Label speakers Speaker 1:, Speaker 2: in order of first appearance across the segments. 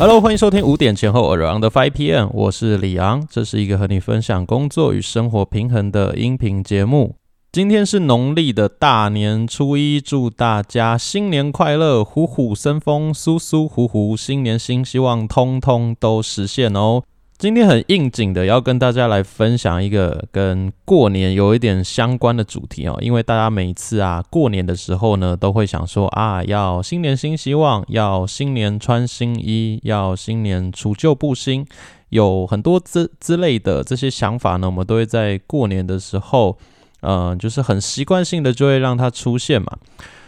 Speaker 1: Hello，欢迎收听五点前后 Around Five PM，我是李昂，这是一个和你分享工作与生活平衡的音频节目。今天是农历的大年初一，祝大家新年快乐，虎虎生风，舒舒服服，新年新希望，通通都实现哦。今天很应景的，要跟大家来分享一个跟过年有一点相关的主题哦。因为大家每一次啊过年的时候呢，都会想说啊，要新年新希望，要新年穿新衣，要新年除旧布新，有很多之之类的这些想法呢，我们都会在过年的时候，呃，就是很习惯性的就会让它出现嘛。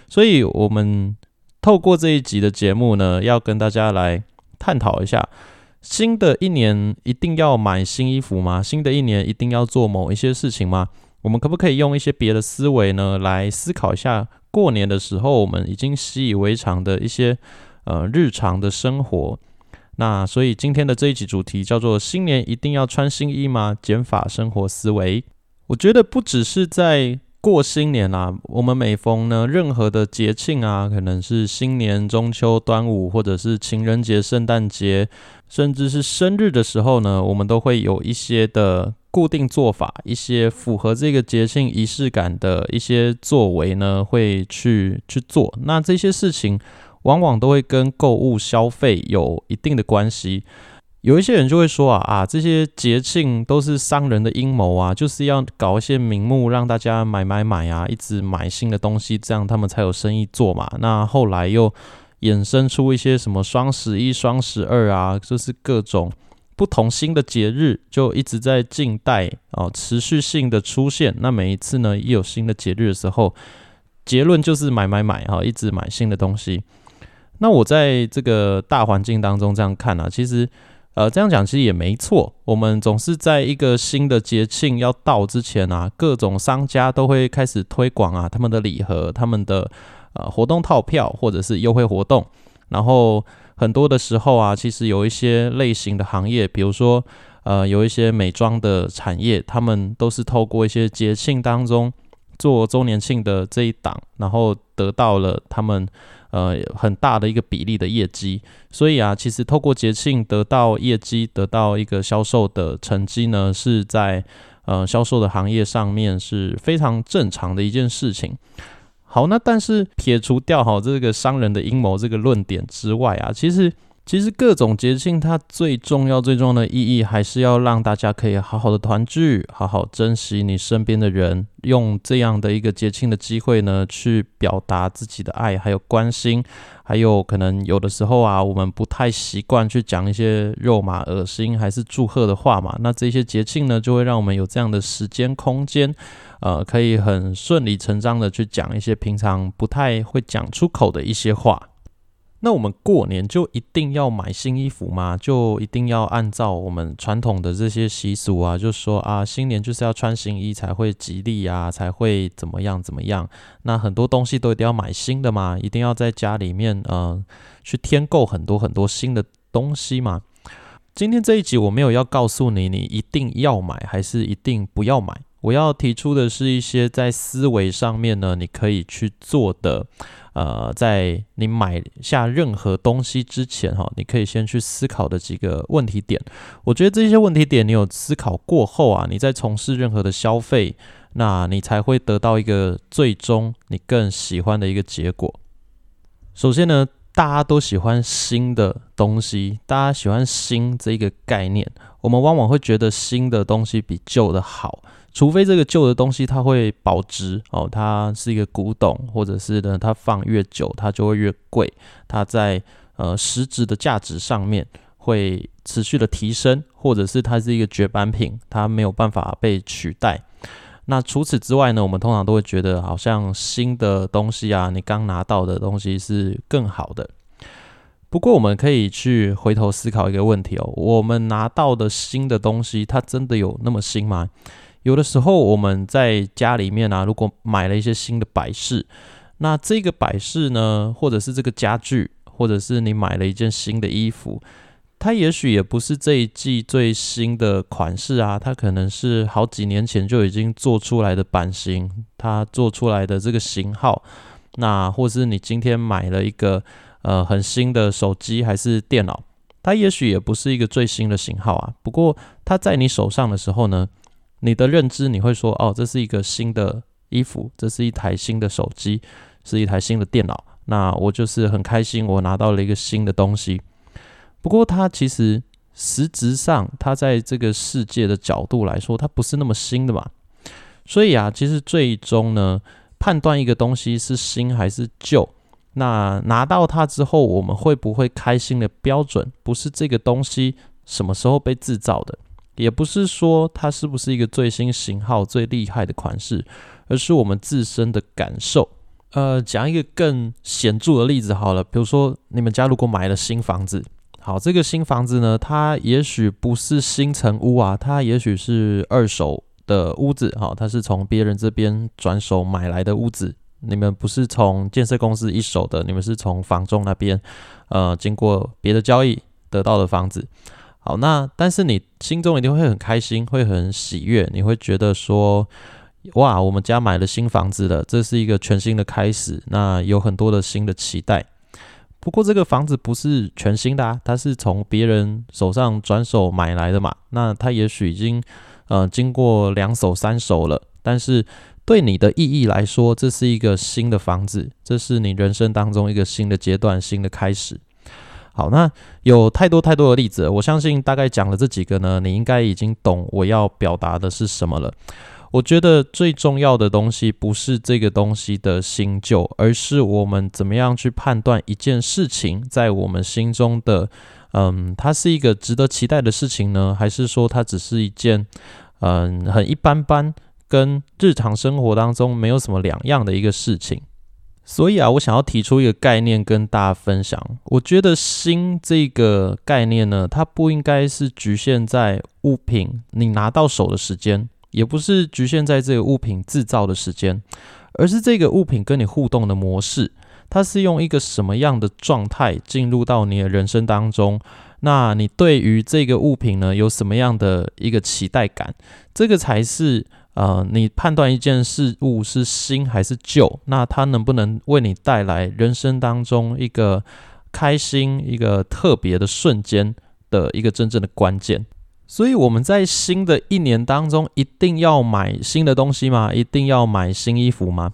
Speaker 1: 所以，我们透过这一集的节目呢，要跟大家来探讨一下。新的一年一定要买新衣服吗？新的一年一定要做某一些事情吗？我们可不可以用一些别的思维呢，来思考一下过年的时候我们已经习以为常的一些呃日常的生活？那所以今天的这一集主题叫做“新年一定要穿新衣吗？减法生活思维”。我觉得不只是在过新年啊，我们每逢呢任何的节庆啊，可能是新年、中秋、端午，或者是情人节、圣诞节。甚至是生日的时候呢，我们都会有一些的固定做法，一些符合这个节庆仪式感的一些作为呢，会去去做。那这些事情往往都会跟购物消费有一定的关系。有一些人就会说啊啊，这些节庆都是商人的阴谋啊，就是要搞一些名目让大家买买买啊，一直买新的东西，这样他们才有生意做嘛。那后来又。衍生出一些什么双十一、双十二啊，就是各种不同新的节日，就一直在静待啊，持续性的出现。那每一次呢，一有新的节日的时候，结论就是买买买哈，一直买新的东西。那我在这个大环境当中这样看啊，其实呃这样讲其实也没错。我们总是在一个新的节庆要到之前啊，各种商家都会开始推广啊，他们的礼盒，他们的。呃，活动套票或者是优惠活动，然后很多的时候啊，其实有一些类型的行业，比如说呃，有一些美妆的产业，他们都是透过一些节庆当中做周年庆的这一档，然后得到了他们呃很大的一个比例的业绩。所以啊，其实透过节庆得到业绩，得到一个销售的成绩呢，是在呃销售的行业上面是非常正常的一件事情。好，那但是撇除掉好这个商人的阴谋这个论点之外啊，其实其实各种节庆它最重要最重要的意义，还是要让大家可以好好的团聚，好好珍惜你身边的人，用这样的一个节庆的机会呢，去表达自己的爱还有关心，还有可能有的时候啊，我们不太习惯去讲一些肉麻、恶心还是祝贺的话嘛，那这些节庆呢，就会让我们有这样的时间空间。呃，可以很顺理成章的去讲一些平常不太会讲出口的一些话。那我们过年就一定要买新衣服吗？就一定要按照我们传统的这些习俗啊，就说啊，新年就是要穿新衣才会吉利啊，才会怎么样怎么样？那很多东西都一定要买新的吗？一定要在家里面呃去添购很多很多新的东西吗？今天这一集我没有要告诉你，你一定要买还是一定不要买。我要提出的是一些在思维上面呢，你可以去做的。呃，在你买下任何东西之前，哈，你可以先去思考的几个问题点。我觉得这些问题点，你有思考过后啊，你在从事任何的消费，那你才会得到一个最终你更喜欢的一个结果。首先呢，大家都喜欢新的东西，大家喜欢新这个概念，我们往往会觉得新的东西比旧的好。除非这个旧的东西它会保值哦，它是一个古董，或者是呢，它放越久它就会越贵，它在呃实质的价值上面会持续的提升，或者是它是一个绝版品，它没有办法被取代。那除此之外呢，我们通常都会觉得好像新的东西啊，你刚拿到的东西是更好的。不过我们可以去回头思考一个问题哦，我们拿到的新的东西，它真的有那么新吗？有的时候我们在家里面啊，如果买了一些新的摆饰，那这个摆饰呢，或者是这个家具，或者是你买了一件新的衣服，它也许也不是这一季最新的款式啊，它可能是好几年前就已经做出来的版型，它做出来的这个型号，那或是你今天买了一个呃很新的手机还是电脑，它也许也不是一个最新的型号啊。不过它在你手上的时候呢，你的认知你会说，哦，这是一个新的衣服，这是一台新的手机，是一台新的电脑。那我就是很开心，我拿到了一个新的东西。不过它其实实质上，它在这个世界的角度来说，它不是那么新的嘛。所以啊，其实最终呢，判断一个东西是新还是旧。那拿到它之后，我们会不会开心的标准，不是这个东西什么时候被制造的，也不是说它是不是一个最新型号、最厉害的款式，而是我们自身的感受。呃，讲一个更显著的例子好了，比如说你们家如果买了新房子，好，这个新房子呢，它也许不是新城屋啊，它也许是二手的屋子，好，它是从别人这边转手买来的屋子。你们不是从建设公司一手的，你们是从房仲那边，呃，经过别的交易得到的房子。好，那但是你心中一定会很开心，会很喜悦，你会觉得说，哇，我们家买了新房子了，这是一个全新的开始。那有很多的新的期待。不过这个房子不是全新的啊，它是从别人手上转手买来的嘛。那它也许已经呃经过两手三手了，但是。对你的意义来说，这是一个新的房子，这是你人生当中一个新的阶段、新的开始。好，那有太多太多的例子，我相信大概讲了这几个呢，你应该已经懂我要表达的是什么了。我觉得最重要的东西不是这个东西的新旧，而是我们怎么样去判断一件事情在我们心中的，嗯，它是一个值得期待的事情呢，还是说它只是一件，嗯，很一般般。跟日常生活当中没有什么两样的一个事情，所以啊，我想要提出一个概念跟大家分享。我觉得“新”这个概念呢，它不应该是局限在物品你拿到手的时间，也不是局限在这个物品制造的时间，而是这个物品跟你互动的模式，它是用一个什么样的状态进入到你的人生当中？那你对于这个物品呢，有什么样的一个期待感？这个才是。呃，你判断一件事物是新还是旧，那它能不能为你带来人生当中一个开心、一个特别的瞬间的一个真正的关键？所以我们在新的一年当中，一定要买新的东西吗？一定要买新衣服吗？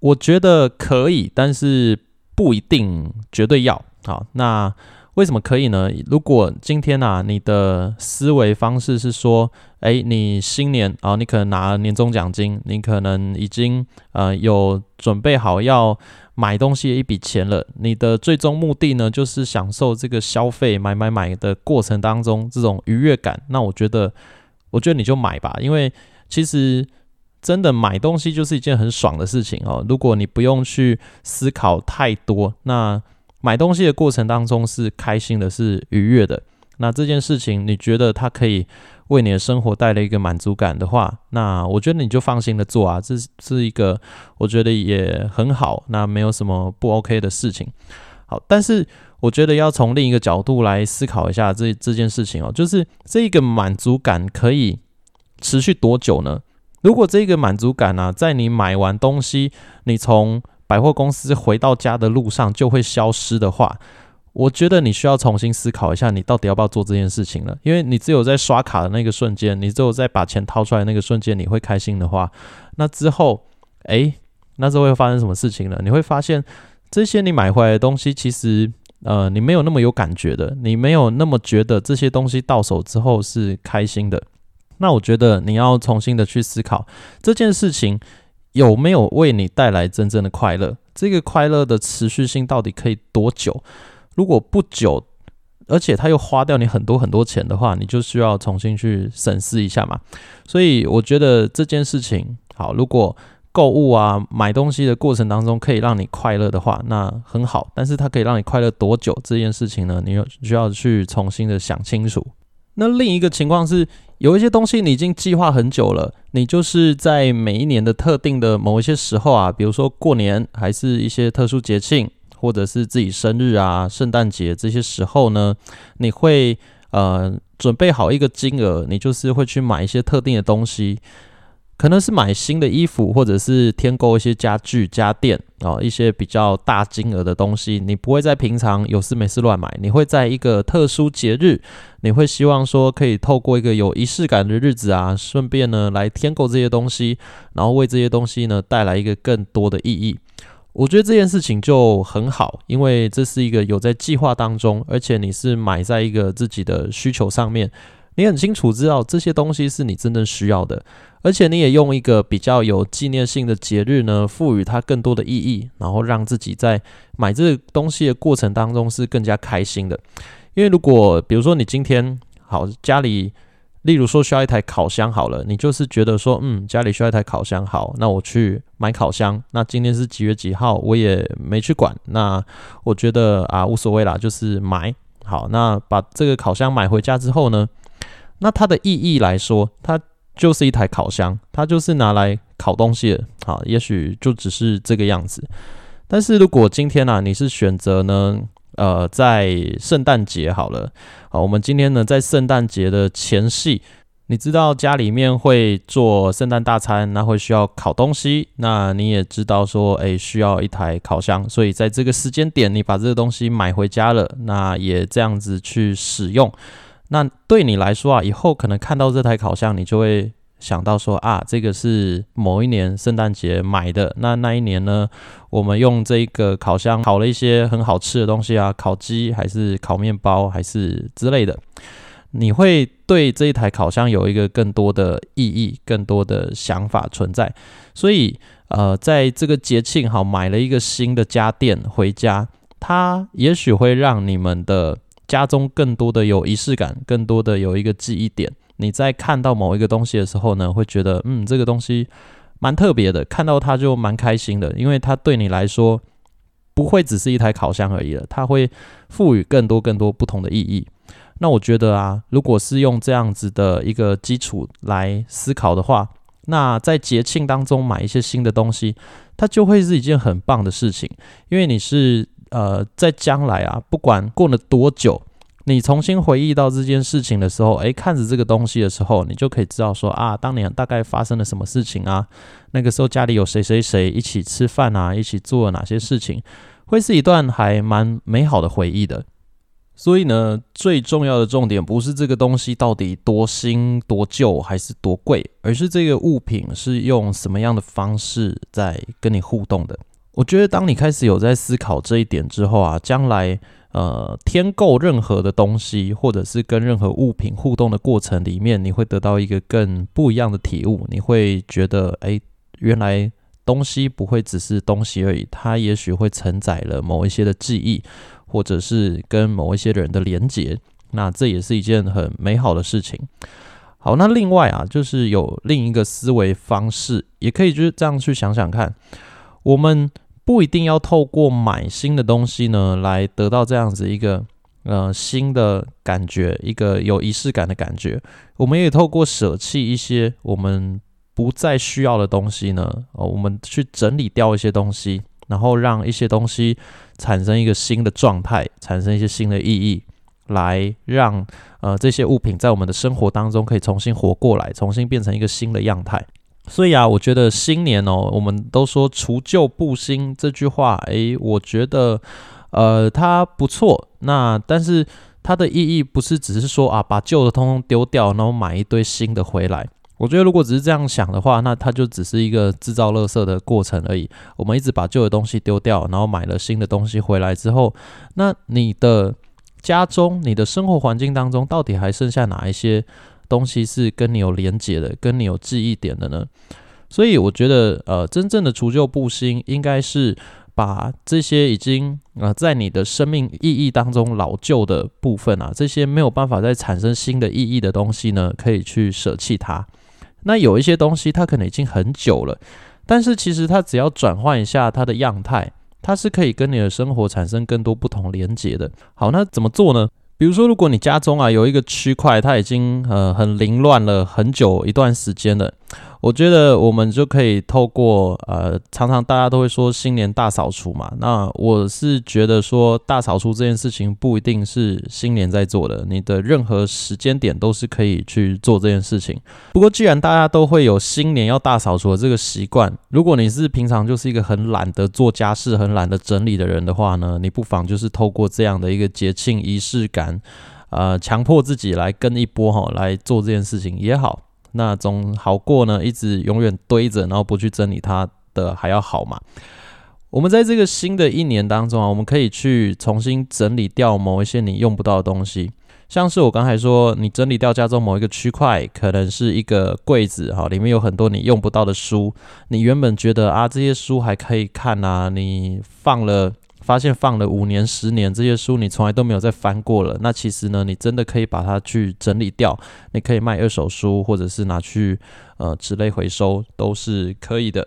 Speaker 1: 我觉得可以，但是不一定绝对要。好，那。为什么可以呢？如果今天啊，你的思维方式是说，哎，你新年啊，你可能拿了年终奖金，你可能已经呃有准备好要买东西的一笔钱了，你的最终目的呢，就是享受这个消费买买买的过程当中这种愉悦感。那我觉得，我觉得你就买吧，因为其实真的买东西就是一件很爽的事情哦。如果你不用去思考太多，那。买东西的过程当中是开心的，是愉悦的。那这件事情，你觉得它可以为你的生活带来一个满足感的话，那我觉得你就放心的做啊，这是一个我觉得也很好，那没有什么不 OK 的事情。好，但是我觉得要从另一个角度来思考一下这这件事情哦，就是这一个满足感可以持续多久呢？如果这个满足感呢，在你买完东西，你从百货公司回到家的路上就会消失的话，我觉得你需要重新思考一下，你到底要不要做这件事情了。因为你只有在刷卡的那个瞬间，你只有在把钱掏出来那个瞬间，你会开心的话，那之后，诶，那之后会发生什么事情呢？你会发现这些你买回来的东西，其实呃，你没有那么有感觉的，你没有那么觉得这些东西到手之后是开心的。那我觉得你要重新的去思考这件事情。有没有为你带来真正的快乐？这个快乐的持续性到底可以多久？如果不久，而且他又花掉你很多很多钱的话，你就需要重新去审视一下嘛。所以我觉得这件事情好，如果购物啊买东西的过程当中可以让你快乐的话，那很好。但是它可以让你快乐多久？这件事情呢，你需要去重新的想清楚。那另一个情况是。有一些东西你已经计划很久了，你就是在每一年的特定的某一些时候啊，比如说过年，还是一些特殊节庆，或者是自己生日啊、圣诞节这些时候呢，你会呃准备好一个金额，你就是会去买一些特定的东西。可能是买新的衣服，或者是添购一些家具家电哦，一些比较大金额的东西，你不会在平常有事没事乱买，你会在一个特殊节日，你会希望说可以透过一个有仪式感的日子啊，顺便呢来添购这些东西，然后为这些东西呢带来一个更多的意义。我觉得这件事情就很好，因为这是一个有在计划当中，而且你是买在一个自己的需求上面。你很清楚知道这些东西是你真正需要的，而且你也用一个比较有纪念性的节日呢，赋予它更多的意义，然后让自己在买这个东西的过程当中是更加开心的。因为如果比如说你今天好家里，例如说需要一台烤箱好了，你就是觉得说，嗯，家里需要一台烤箱，好，那我去买烤箱。那今天是几月几号，我也没去管。那我觉得啊，无所谓啦，就是买好。那把这个烤箱买回家之后呢？那它的意义来说，它就是一台烤箱，它就是拿来烤东西的。好，也许就只是这个样子。但是如果今天呢，你是选择呢，呃，在圣诞节好了，好，我们今天呢，在圣诞节的前夕，你知道家里面会做圣诞大餐，那会需要烤东西，那你也知道说，诶，需要一台烤箱，所以在这个时间点，你把这个东西买回家了，那也这样子去使用。那对你来说啊，以后可能看到这台烤箱，你就会想到说啊，这个是某一年圣诞节买的。那那一年呢，我们用这个烤箱烤了一些很好吃的东西啊，烤鸡还是烤面包还是之类的。你会对这一台烤箱有一个更多的意义、更多的想法存在。所以呃，在这个节庆好买了一个新的家电回家，它也许会让你们的。家中更多的有仪式感，更多的有一个记忆点。你在看到某一个东西的时候呢，会觉得嗯，这个东西蛮特别的，看到它就蛮开心的，因为它对你来说不会只是一台烤箱而已了，它会赋予更多更多不同的意义。那我觉得啊，如果是用这样子的一个基础来思考的话，那在节庆当中买一些新的东西，它就会是一件很棒的事情，因为你是。呃，在将来啊，不管过了多久，你重新回忆到这件事情的时候，诶，看着这个东西的时候，你就可以知道说啊，当年大概发生了什么事情啊？那个时候家里有谁谁谁一起吃饭啊，一起做了哪些事情，会是一段还蛮美好的回忆的。所以呢，最重要的重点不是这个东西到底多新多旧还是多贵，而是这个物品是用什么样的方式在跟你互动的。我觉得，当你开始有在思考这一点之后啊，将来呃添购任何的东西，或者是跟任何物品互动的过程里面，你会得到一个更不一样的体悟。你会觉得，哎，原来东西不会只是东西而已，它也许会承载了某一些的记忆，或者是跟某一些人的连结。那这也是一件很美好的事情。好，那另外啊，就是有另一个思维方式，也可以就是这样去想想看。我们不一定要透过买新的东西呢，来得到这样子一个呃新的感觉，一个有仪式感的感觉。我们也透过舍弃一些我们不再需要的东西呢，呃，我们去整理掉一些东西，然后让一些东西产生一个新的状态，产生一些新的意义，来让呃这些物品在我们的生活当中可以重新活过来，重新变成一个新的样态。所以啊，我觉得新年哦，我们都说除旧布新这句话，诶，我觉得呃它不错。那但是它的意义不是只是说啊把旧的通通丢掉，然后买一堆新的回来。我觉得如果只是这样想的话，那它就只是一个制造垃圾的过程而已。我们一直把旧的东西丢掉，然后买了新的东西回来之后，那你的家中、你的生活环境当中，到底还剩下哪一些？东西是跟你有连结的，跟你有记忆点的呢，所以我觉得，呃，真正的除旧布新，应该是把这些已经啊在你的生命意义当中老旧的部分啊，这些没有办法再产生新的意义的东西呢，可以去舍弃它。那有一些东西，它可能已经很久了，但是其实它只要转换一下它的样态，它是可以跟你的生活产生更多不同连结的。好，那怎么做呢？比如说，如果你家中啊有一个区块，它已经呃很凌乱了很久一段时间了，我觉得我们就可以透过呃，常常大家都会说新年大扫除嘛。那我是觉得说大扫除这件事情不一定是新年在做的，你的任何时间点都是可以去做这件事情。不过既然大家都会有新年要大扫除的这个习惯，如果你是平常就是一个很懒得做家事、很懒得整理的人的话呢，你不妨就是透过这样的一个节庆仪式感，呃，强迫自己来跟一波哈来做这件事情也好。那总好过呢，一直永远堆着，然后不去整理它的还要好嘛。我们在这个新的一年当中啊，我们可以去重新整理掉某一些你用不到的东西，像是我刚才说，你整理掉家中某一个区块，可能是一个柜子哈，里面有很多你用不到的书，你原本觉得啊这些书还可以看啊，你放了。发现放了五年、十年这些书，你从来都没有再翻过了。那其实呢，你真的可以把它去整理掉，你可以卖二手书，或者是拿去呃纸类回收，都是可以的。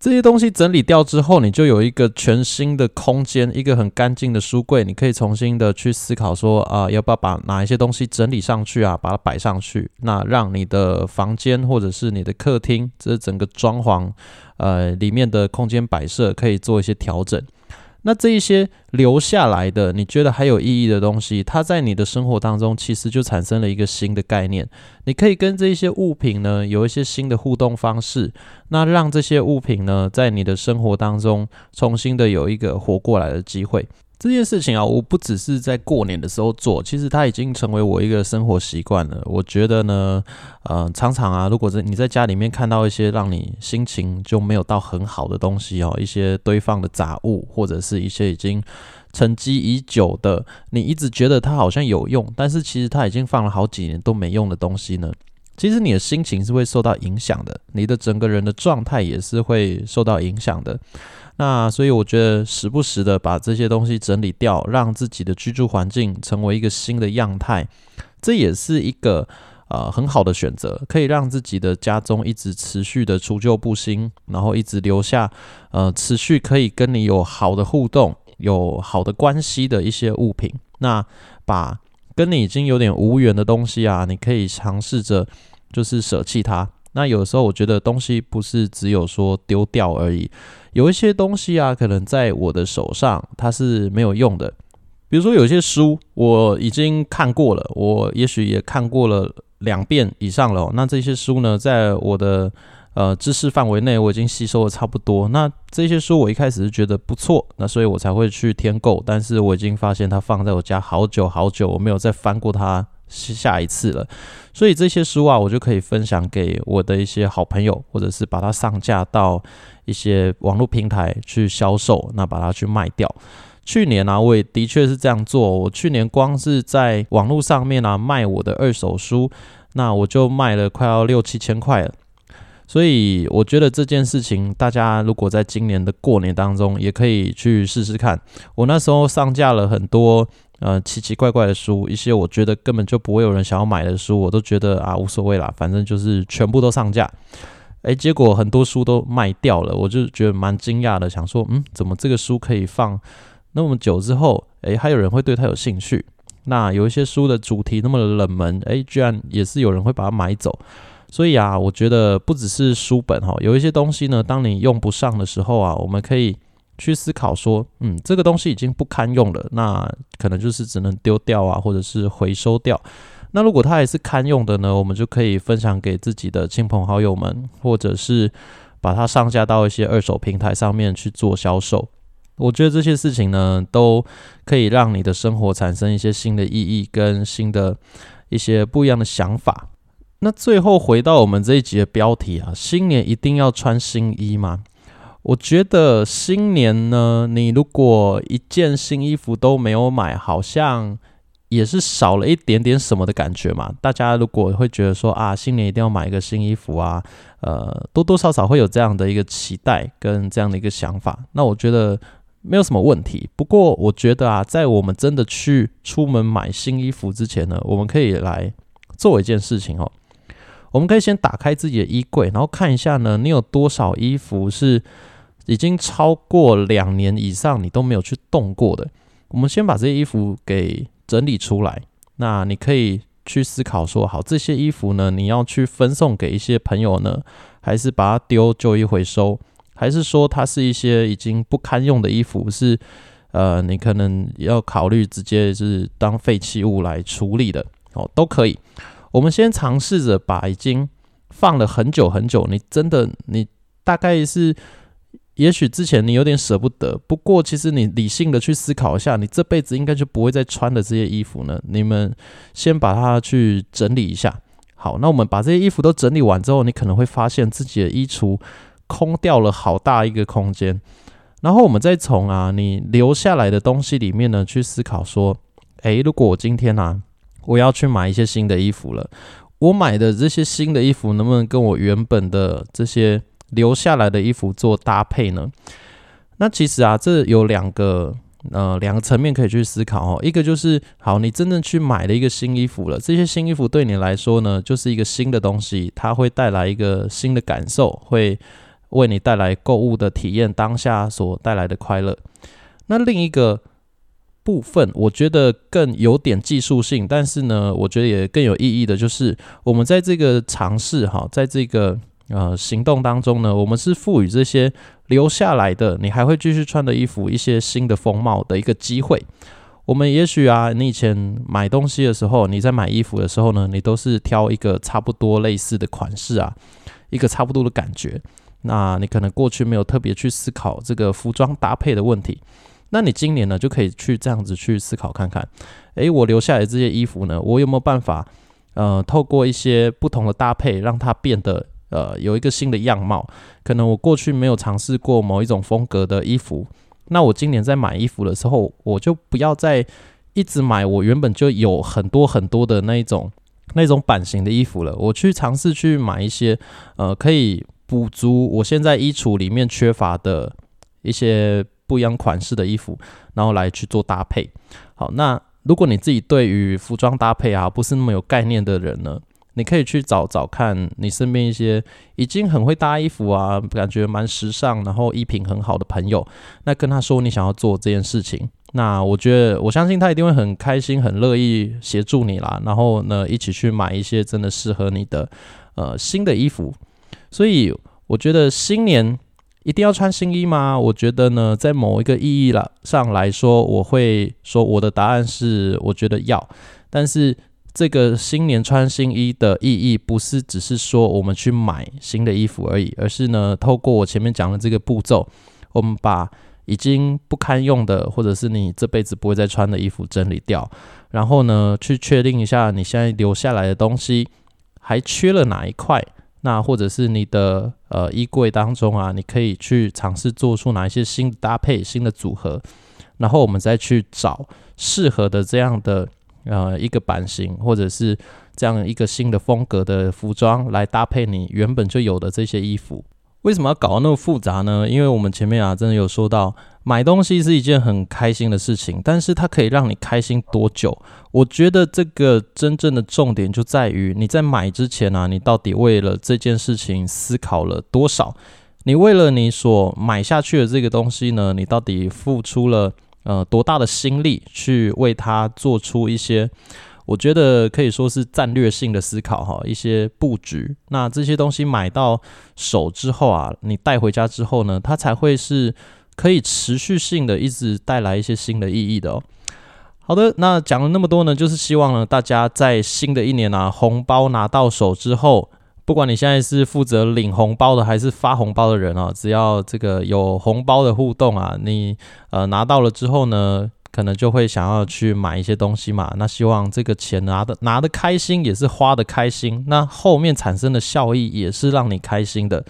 Speaker 1: 这些东西整理掉之后，你就有一个全新的空间，一个很干净的书柜，你可以重新的去思考说啊，要不要把哪一些东西整理上去啊，把它摆上去，那让你的房间或者是你的客厅，这整个装潢呃里面的空间摆设可以做一些调整。那这一些留下来的，你觉得还有意义的东西，它在你的生活当中其实就产生了一个新的概念。你可以跟这一些物品呢有一些新的互动方式，那让这些物品呢在你的生活当中重新的有一个活过来的机会。这件事情啊，我不只是在过年的时候做，其实它已经成为我一个生活习惯了。我觉得呢，呃，常常啊，如果是你在家里面看到一些让你心情就没有到很好的东西哦，一些堆放的杂物，或者是一些已经沉积已久的，你一直觉得它好像有用，但是其实它已经放了好几年都没用的东西呢，其实你的心情是会受到影响的，你的整个人的状态也是会受到影响的。那所以我觉得时不时的把这些东西整理掉，让自己的居住环境成为一个新的样态，这也是一个呃很好的选择，可以让自己的家中一直持续的除旧布新，然后一直留下呃持续可以跟你有好的互动、有好的关系的一些物品。那把跟你已经有点无缘的东西啊，你可以尝试着就是舍弃它。那有时候我觉得东西不是只有说丢掉而已。有一些东西啊，可能在我的手上它是没有用的。比如说，有些书我已经看过了，我也许也看过了两遍以上了。那这些书呢，在我的呃知识范围内，我已经吸收的差不多。那这些书我一开始是觉得不错，那所以我才会去添购。但是我已经发现它放在我家好久好久，我没有再翻过它下一次了。所以这些书啊，我就可以分享给我的一些好朋友，或者是把它上架到。一些网络平台去销售，那把它去卖掉。去年呢，我也的确是这样做。我去年光是在网络上面呢卖我的二手书，那我就卖了快要六七千块了。所以我觉得这件事情，大家如果在今年的过年当中，也可以去试试看。我那时候上架了很多呃奇奇怪怪的书，一些我觉得根本就不会有人想要买的书，我都觉得啊无所谓啦，反正就是全部都上架。哎，结果很多书都卖掉了，我就觉得蛮惊讶的，想说，嗯，怎么这个书可以放那么久之后，哎，还有人会对它有兴趣？那有一些书的主题那么冷门，哎，居然也是有人会把它买走。所以啊，我觉得不只是书本哈，有一些东西呢，当你用不上的时候啊，我们可以去思考说，嗯，这个东西已经不堪用了，那可能就是只能丢掉啊，或者是回收掉。那如果它还是堪用的呢，我们就可以分享给自己的亲朋好友们，或者是把它上架到一些二手平台上面去做销售。我觉得这些事情呢，都可以让你的生活产生一些新的意义跟新的一些不一样的想法。那最后回到我们这一集的标题啊，新年一定要穿新衣吗？我觉得新年呢，你如果一件新衣服都没有买，好像。也是少了一点点什么的感觉嘛？大家如果会觉得说啊，新年一定要买一个新衣服啊，呃，多多少少会有这样的一个期待跟这样的一个想法。那我觉得没有什么问题。不过我觉得啊，在我们真的去出门买新衣服之前呢，我们可以来做一件事情哦。我们可以先打开自己的衣柜，然后看一下呢，你有多少衣服是已经超过两年以上你都没有去动过的。我们先把这些衣服给。整理出来，那你可以去思考说，好，这些衣服呢，你要去分送给一些朋友呢，还是把它丢旧衣回收，还是说它是一些已经不堪用的衣服，是呃你可能要考虑直接是当废弃物来处理的哦，都可以。我们先尝试着把已经放了很久很久，你真的你大概是。也许之前你有点舍不得，不过其实你理性的去思考一下，你这辈子应该就不会再穿的这些衣服呢。你们先把它去整理一下。好，那我们把这些衣服都整理完之后，你可能会发现自己的衣橱空掉了好大一个空间。然后我们再从啊你留下来的东西里面呢去思考说，诶，如果我今天啊我要去买一些新的衣服了，我买的这些新的衣服能不能跟我原本的这些？留下来的衣服做搭配呢？那其实啊，这有两个呃两个层面可以去思考哦。一个就是好，你真正去买了一个新衣服了，这些新衣服对你来说呢，就是一个新的东西，它会带来一个新的感受，会为你带来购物的体验，当下所带来的快乐。那另一个部分，我觉得更有点技术性，但是呢，我觉得也更有意义的，就是我们在这个尝试哈，在这个。呃，行动当中呢，我们是赋予这些留下来的你还会继续穿的衣服一些新的风貌的一个机会。我们也许啊，你以前买东西的时候，你在买衣服的时候呢，你都是挑一个差不多类似的款式啊，一个差不多的感觉。那你可能过去没有特别去思考这个服装搭配的问题。那你今年呢，就可以去这样子去思考看看，诶，我留下来这些衣服呢，我有没有办法呃，透过一些不同的搭配，让它变得。呃，有一个新的样貌，可能我过去没有尝试过某一种风格的衣服，那我今年在买衣服的时候，我就不要再一直买我原本就有很多很多的那一种那种版型的衣服了，我去尝试去买一些呃可以补足我现在衣橱里面缺乏的一些不一样款式的衣服，然后来去做搭配。好，那如果你自己对于服装搭配啊不是那么有概念的人呢？你可以去找找看你身边一些已经很会搭衣服啊，感觉蛮时尚，然后衣品很好的朋友，那跟他说你想要做这件事情，那我觉得我相信他一定会很开心，很乐意协助你啦。然后呢，一起去买一些真的适合你的呃新的衣服。所以我觉得新年一定要穿新衣吗？我觉得呢，在某一个意义了上来说，我会说我的答案是我觉得要，但是。这个新年穿新衣的意义，不是只是说我们去买新的衣服而已，而是呢，透过我前面讲的这个步骤，我们把已经不堪用的，或者是你这辈子不会再穿的衣服整理掉，然后呢，去确定一下你现在留下来的东西还缺了哪一块，那或者是你的呃衣柜当中啊，你可以去尝试做出哪一些新的搭配、新的组合，然后我们再去找适合的这样的。呃，一个版型或者是这样一个新的风格的服装来搭配你原本就有的这些衣服，为什么要搞得那么复杂呢？因为我们前面啊，真的有说到，买东西是一件很开心的事情，但是它可以让你开心多久？我觉得这个真正的重点就在于你在买之前啊，你到底为了这件事情思考了多少？你为了你所买下去的这个东西呢，你到底付出了？呃，多大的心力去为他做出一些，我觉得可以说是战略性的思考哈，一些布局。那这些东西买到手之后啊，你带回家之后呢，它才会是可以持续性的一直带来一些新的意义的哦。好的，那讲了那么多呢，就是希望呢，大家在新的一年啊，红包拿到手之后。不管你现在是负责领红包的还是发红包的人啊，只要这个有红包的互动啊，你呃拿到了之后呢，可能就会想要去买一些东西嘛。那希望这个钱拿的拿的开心，也是花的开心，那后面产生的效益也是让你开心的。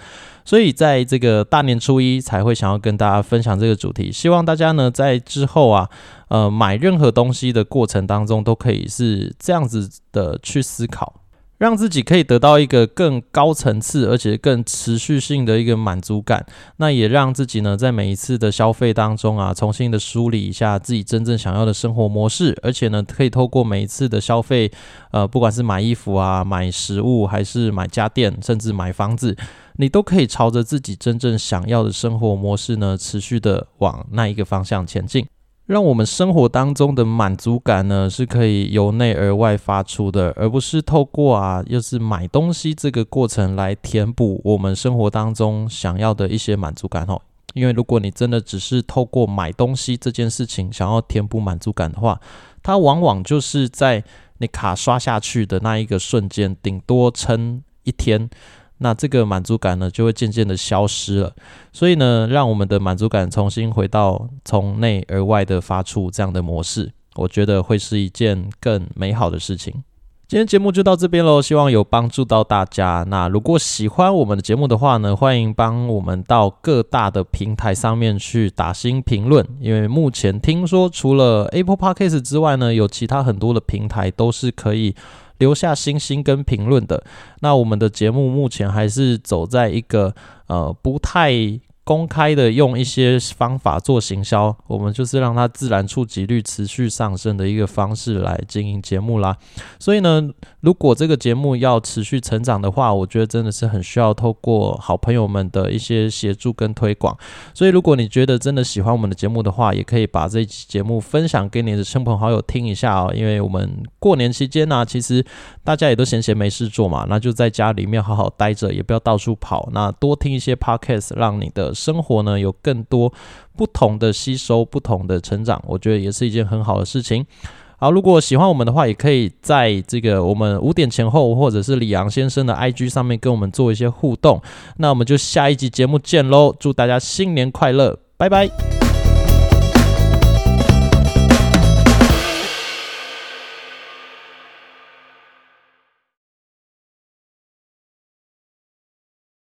Speaker 1: 所以在这个大年初一才会想要跟大家分享这个主题，希望大家呢在之后啊，呃买任何东西的过程当中，都可以是这样子的去思考。让自己可以得到一个更高层次，而且更持续性的一个满足感。那也让自己呢，在每一次的消费当中啊，重新的梳理一下自己真正想要的生活模式。而且呢，可以透过每一次的消费，呃，不管是买衣服啊、买食物，还是买家电，甚至买房子，你都可以朝着自己真正想要的生活模式呢，持续的往那一个方向前进。让我们生活当中的满足感呢，是可以由内而外发出的，而不是透过啊，又是买东西这个过程来填补我们生活当中想要的一些满足感哦。因为如果你真的只是透过买东西这件事情想要填补满足感的话，它往往就是在你卡刷下去的那一个瞬间，顶多撑一天。那这个满足感呢，就会渐渐的消失了。所以呢，让我们的满足感重新回到从内而外的发出这样的模式，我觉得会是一件更美好的事情。今天节目就到这边喽，希望有帮助到大家。那如果喜欢我们的节目的话呢，欢迎帮我们到各大的平台上面去打新评论。因为目前听说除了 Apple Podcast 之外呢，有其他很多的平台都是可以。留下星星跟评论的，那我们的节目目前还是走在一个呃不太。公开的用一些方法做行销，我们就是让它自然触及率持续上升的一个方式来经营节目啦。所以呢，如果这个节目要持续成长的话，我觉得真的是很需要透过好朋友们的一些协助跟推广。所以，如果你觉得真的喜欢我们的节目的话，也可以把这一期节目分享给你的亲朋好友听一下哦。因为我们过年期间呢，其实大家也都闲闲没事做嘛，那就在家里面好好待着，也不要到处跑，那多听一些 podcast，让你的。生活呢有更多不同的吸收，不同的成长，我觉得也是一件很好的事情。好，如果喜欢我们的话，也可以在这个我们五点前后，或者是李阳先生的 IG 上面跟我们做一些互动。那我们就下一集节目见喽！祝大家新年快乐，拜拜。